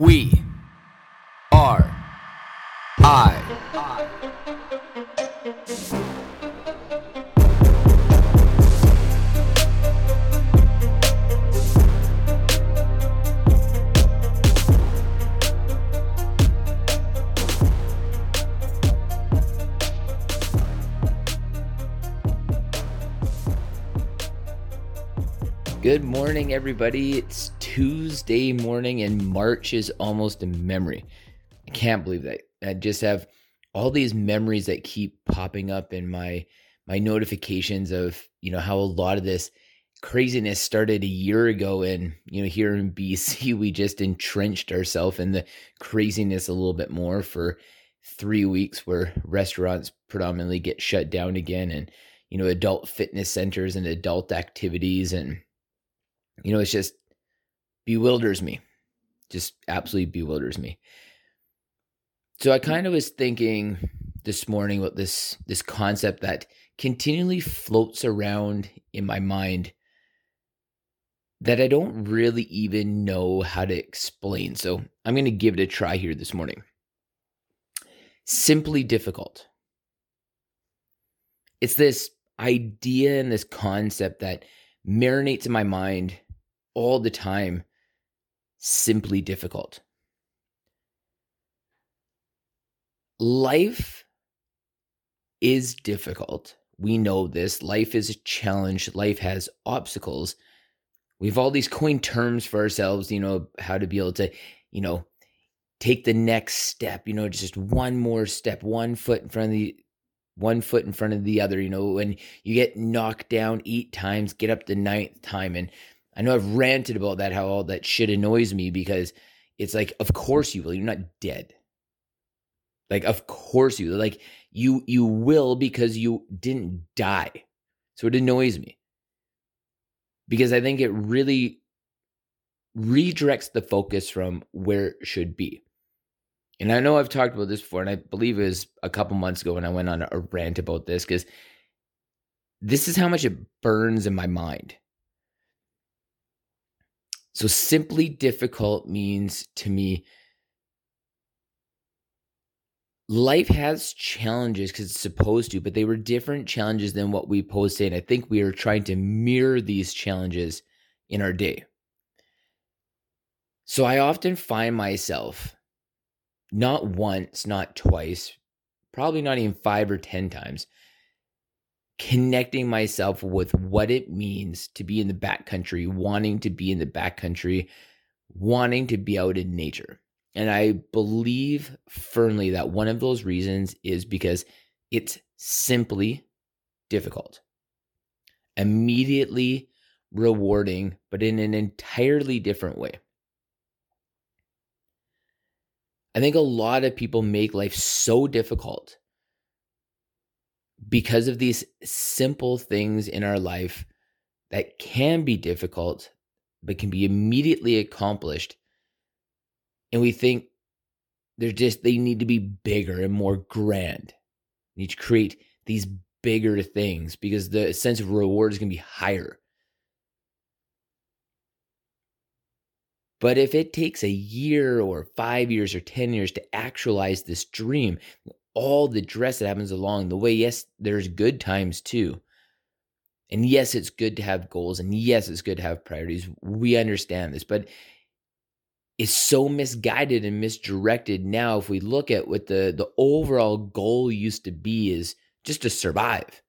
We are I. Good morning, everybody. It's Tuesday morning, and March is almost a memory. I can't believe that. I just have all these memories that keep popping up in my my notifications of you know how a lot of this craziness started a year ago and you know here in BC we just entrenched ourselves in the craziness a little bit more for 3 weeks where restaurants predominantly get shut down again and you know adult fitness centers and adult activities and you know, it's just bewilders me. Just absolutely bewilders me. So I kind of was thinking this morning about this this concept that continually floats around in my mind that I don't really even know how to explain. So I'm going to give it a try here this morning. Simply difficult. It's this idea and this concept that marinates in my mind all the time simply difficult. Life is difficult. We know this. Life is a challenge. Life has obstacles. We have all these coined terms for ourselves, you know, how to be able to, you know, take the next step, you know, just one more step, one foot in front of the one foot in front of the other, you know, when you get knocked down eight times, get up the ninth time and I know I've ranted about that, how all that shit annoys me because it's like, of course you will. You're not dead. Like, of course you like you you will because you didn't die. So it annoys me. Because I think it really redirects the focus from where it should be. And I know I've talked about this before, and I believe it was a couple months ago when I went on a rant about this, because this is how much it burns in my mind. So simply difficult means to me life has challenges because it's supposed to, but they were different challenges than what we posed And I think we are trying to mirror these challenges in our day. So I often find myself not once, not twice, probably not even five or 10 times, connecting myself with what it means to be in the backcountry, wanting to be in the backcountry, wanting to be out in nature. And I believe firmly that one of those reasons is because it's simply difficult, immediately rewarding, but in an entirely different way. I think a lot of people make life so difficult because of these simple things in our life that can be difficult, but can be immediately accomplished. And we think they're just, they need to be bigger and more grand. Need to create these bigger things because the sense of reward is going to be higher. But if it takes a year or five years or 10 years to actualize this dream, all the dress that happens along the way. Yes, there's good times too. And yes, it's good to have goals. And yes, it's good to have priorities. We understand this, but it's so misguided and misdirected now if we look at what the, the overall goal used to be is just to survive.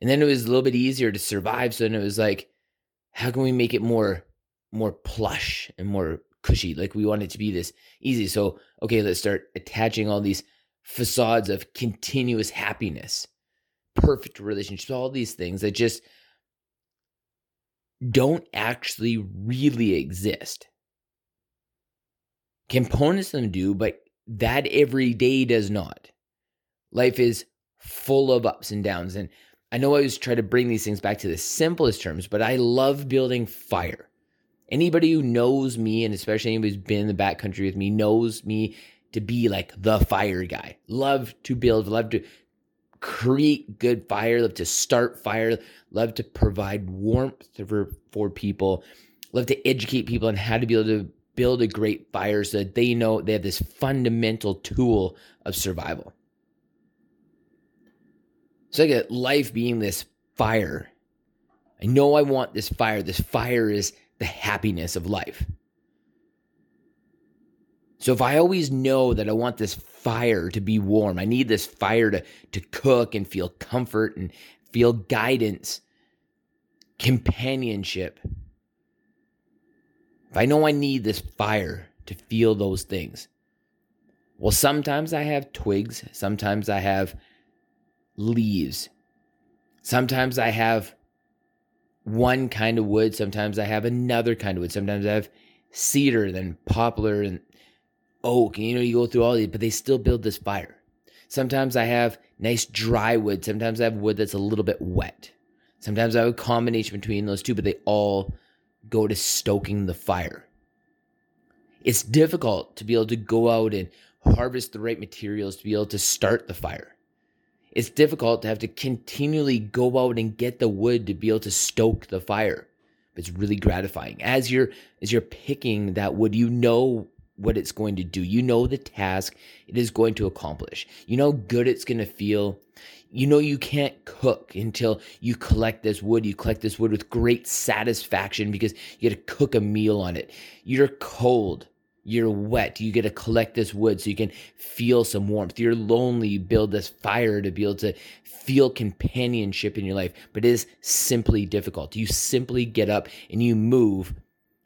And then it was a little bit easier to survive. So then it was like, how can we make it more more plush and more cushy? Like we want it to be this easy. So okay, let's start attaching all these facades of continuous happiness, perfect relationships, all these things that just don't actually really exist. Components of them do, but that every day does not. Life is full of ups and downs. And I know I always try to bring these things back to the simplest terms, but I love building fire. Anybody who knows me, and especially anybody who's been in the backcountry with me, knows me to be like the fire guy. Love to build, love to create good fire, love to start fire, love to provide warmth for, for people, love to educate people on how to be able to build a great fire so that they know they have this fundamental tool of survival. It's like life being this fire. I know I want this fire. This fire is the happiness of life. So if I always know that I want this fire to be warm, I need this fire to, to cook and feel comfort and feel guidance, companionship. If I know I need this fire to feel those things, well, sometimes I have twigs, sometimes I have leaves, sometimes I have one kind of wood, sometimes I have another kind of wood, sometimes I have cedar, then poplar, and oak, and you know, you go through all these, but they still build this fire. Sometimes I have nice dry wood. Sometimes I have wood that's a little bit wet. Sometimes I have a combination between those two, but they all go to stoking the fire. It's difficult to be able to go out and harvest the right materials to be able to start the fire. It's difficult to have to continually go out and get the wood to be able to stoke the fire. But it's really gratifying. As you're as you're picking that wood, you know what it's going to do. You know the task it is going to accomplish. You know good it's going to feel. You know you can't cook until you collect this wood. You collect this wood with great satisfaction because you get to cook a meal on it. You're cold. You're wet. You get to collect this wood so you can feel some warmth. You're lonely. You build this fire to be able to feel companionship in your life, but it is simply difficult. You simply get up and you move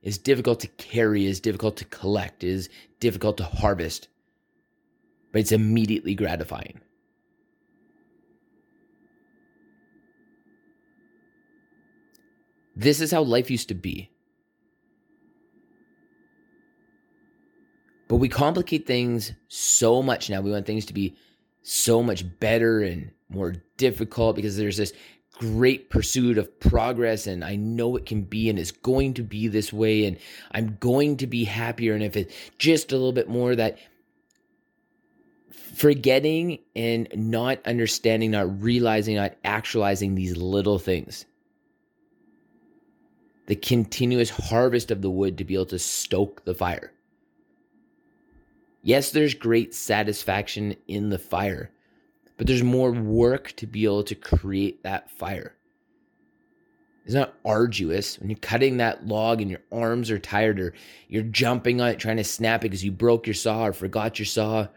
is difficult to carry, is difficult to collect, is difficult to harvest, but it's immediately gratifying. This is how life used to be. But we complicate things so much now. We want things to be so much better and more difficult because there's this great pursuit of progress and I know it can be and it's going to be this way and I'm going to be happier and if it's just a little bit more that forgetting and not understanding, not realizing, not actualizing these little things. The continuous harvest of the wood to be able to stoke the fire. Yes, there's great satisfaction in the fire but there's more work to be able to create that fire. It's not arduous when you're cutting that log and your arms are tired or you're jumping on it trying to snap it because you broke your saw or forgot your saw,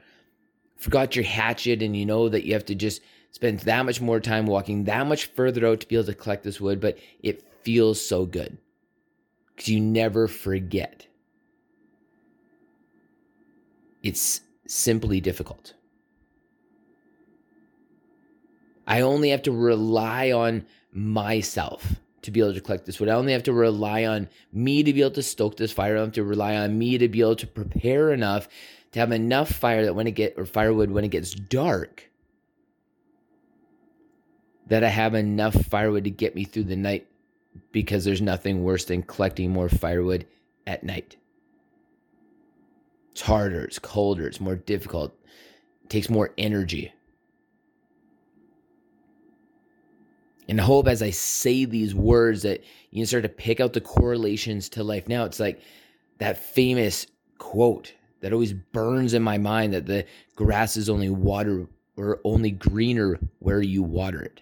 forgot your hatchet, and you know that you have to just spend that much more time walking that much further out to be able to collect this wood, but it feels so good because you never forget. It's simply difficult. I only have to rely on myself to be able to collect this wood. I only have to rely on me to be able to stoke this fire. I have to rely on me to be able to prepare enough to have enough fire that when it get or firewood when it gets dark, that I have enough firewood to get me through the night because there's nothing worse than collecting more firewood at night. It's harder, it's colder, it's more difficult, it takes more energy. And hope as I say these words that you start to pick out the correlations to life. Now it's like that famous quote that always burns in my mind that the grass is only water or only greener where you water it.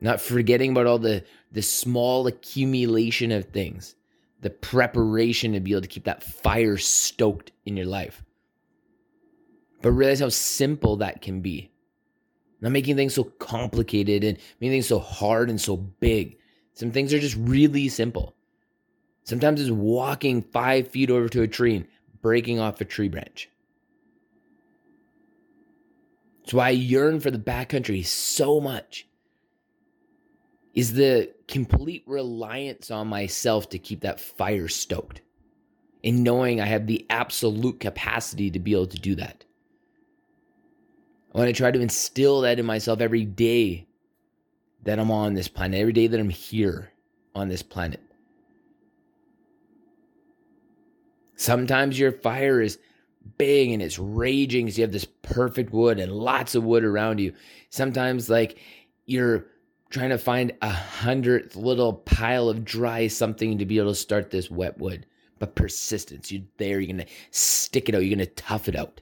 Not forgetting about all the the small accumulation of things, the preparation to be able to keep that fire stoked in your life. But realize how simple that can be. Not making things so complicated and making things so hard and so big. Some things are just really simple. Sometimes it's walking five feet over to a tree and breaking off a tree branch. That's why I yearn for the backcountry so much. Is the complete reliance on myself to keep that fire stoked and knowing I have the absolute capacity to be able to do that. I want to try to instill that in myself every day that I'm on this planet, every day that I'm here on this planet. Sometimes your fire is big and it's raging because you have this perfect wood and lots of wood around you. Sometimes, like, you're trying to find a hundredth little pile of dry something to be able to start this wet wood. But persistence, you're there, you're gonna stick it out, you're gonna tough it out.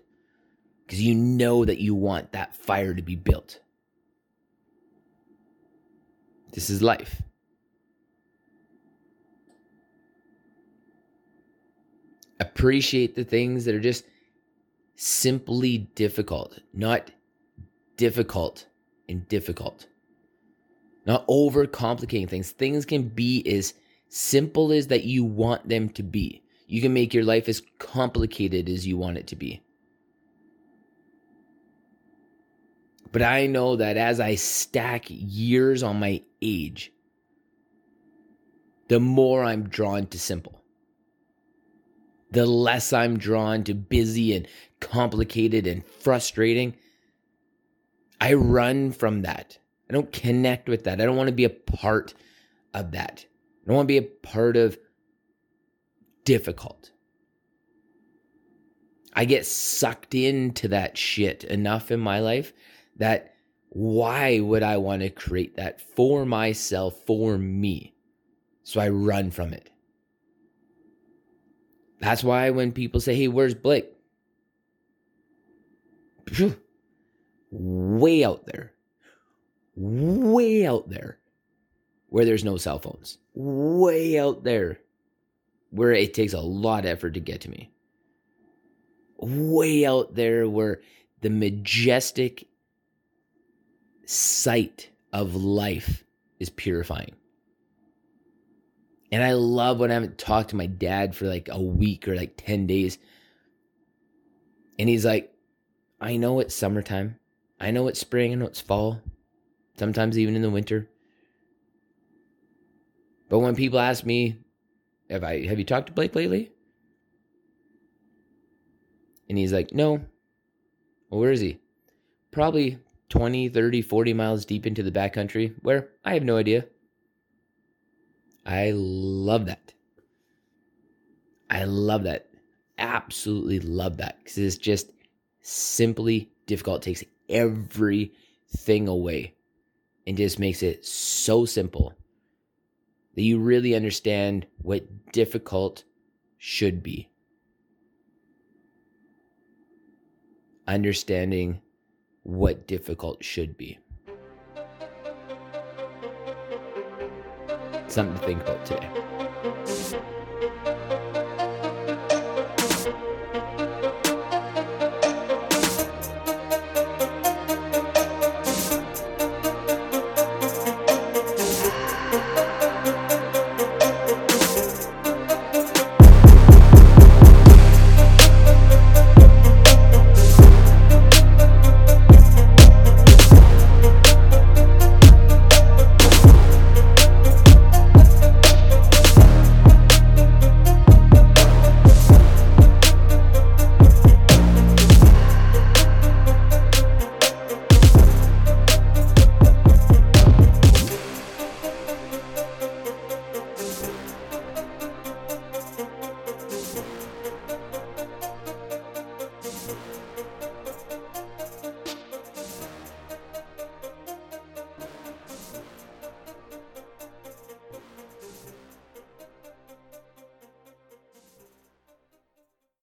Because you know that you want that fire to be built. This is life. Appreciate the things that are just simply difficult, not difficult and difficult. Not overcomplicating things. Things can be as simple as that you want them to be. You can make your life as complicated as you want it to be. But I know that as I stack years on my age, the more I'm drawn to simple. The less I'm drawn to busy and complicated and frustrating. I run from that. I don't connect with that. I don't want to be a part of that. I don't want to be a part of difficult. I get sucked into that shit enough in my life that why would I want to create that for myself, for me? So I run from it. That's why when people say, hey, where's Blake? Phew, way out there, way out there where there's no cell phones, way out there where it takes a lot of effort to get to me, way out there where the majestic sight of life is purifying. And I love when I haven't talked to my dad for like a week or like 10 days. And he's like, I know it's summertime. I know it's spring. I know it's fall. Sometimes even in the winter. But when people ask me, have I have you talked to Blake lately? And he's like, No. Well, where is he? Probably 20, 30, 40 miles deep into the backcountry where I have no idea. I love that. I love that. Absolutely love that because it's just simply difficult. It takes everything away and just makes it so simple that you really understand what difficult should be. Understanding what difficult should be. Something to think about today.